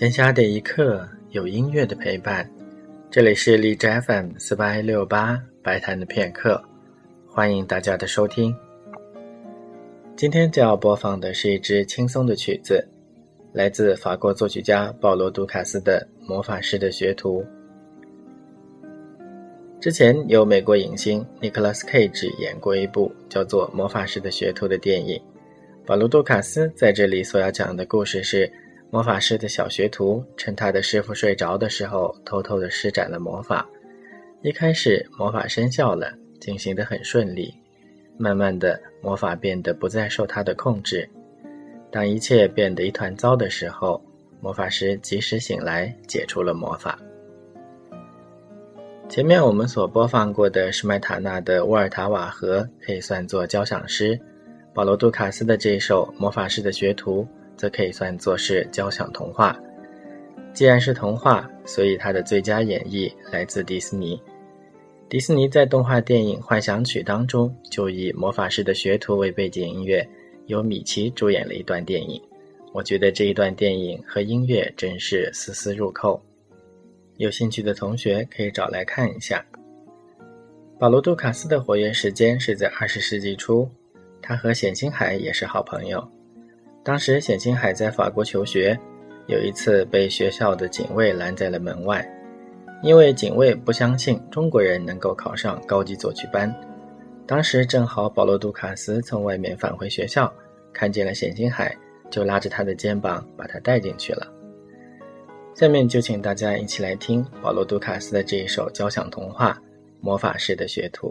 闲暇的一刻，有音乐的陪伴。这里是荔枝 FM 四八六八白谈的片刻，欢迎大家的收听。今天就要播放的是一支轻松的曲子，来自法国作曲家保罗·杜卡斯的《魔法师的学徒》。之前有美国影星尼克拉斯·凯奇演过一部叫做《魔法师的学徒》的电影。保罗·杜卡斯在这里所要讲的故事是。魔法师的小学徒趁他的师傅睡着的时候，偷偷地施展了魔法。一开始，魔法生效了，进行得很顺利。慢慢的，魔法变得不再受他的控制。当一切变得一团糟的时候，魔法师及时醒来，解除了魔法。前面我们所播放过的施麦塔纳的《沃尔塔瓦河》可以算作交响诗，保罗·杜卡斯的这首《魔法师的学徒》。则可以算作是交响童话。既然是童话，所以它的最佳演绎来自迪士尼。迪士尼在动画电影《幻想曲》当中，就以魔法师的学徒为背景音乐，由米奇主演了一段电影。我觉得这一段电影和音乐真是丝丝入扣。有兴趣的同学可以找来看一下。保罗·杜卡斯的活跃时间是在二十世纪初，他和冼星海也是好朋友。当时冼星海在法国求学，有一次被学校的警卫拦在了门外，因为警卫不相信中国人能够考上高级作曲班。当时正好保罗·杜卡斯从外面返回学校，看见了冼星海，就拉着他的肩膀把他带进去了。下面就请大家一起来听保罗·杜卡斯的这一首交响童话《魔法师的学徒》。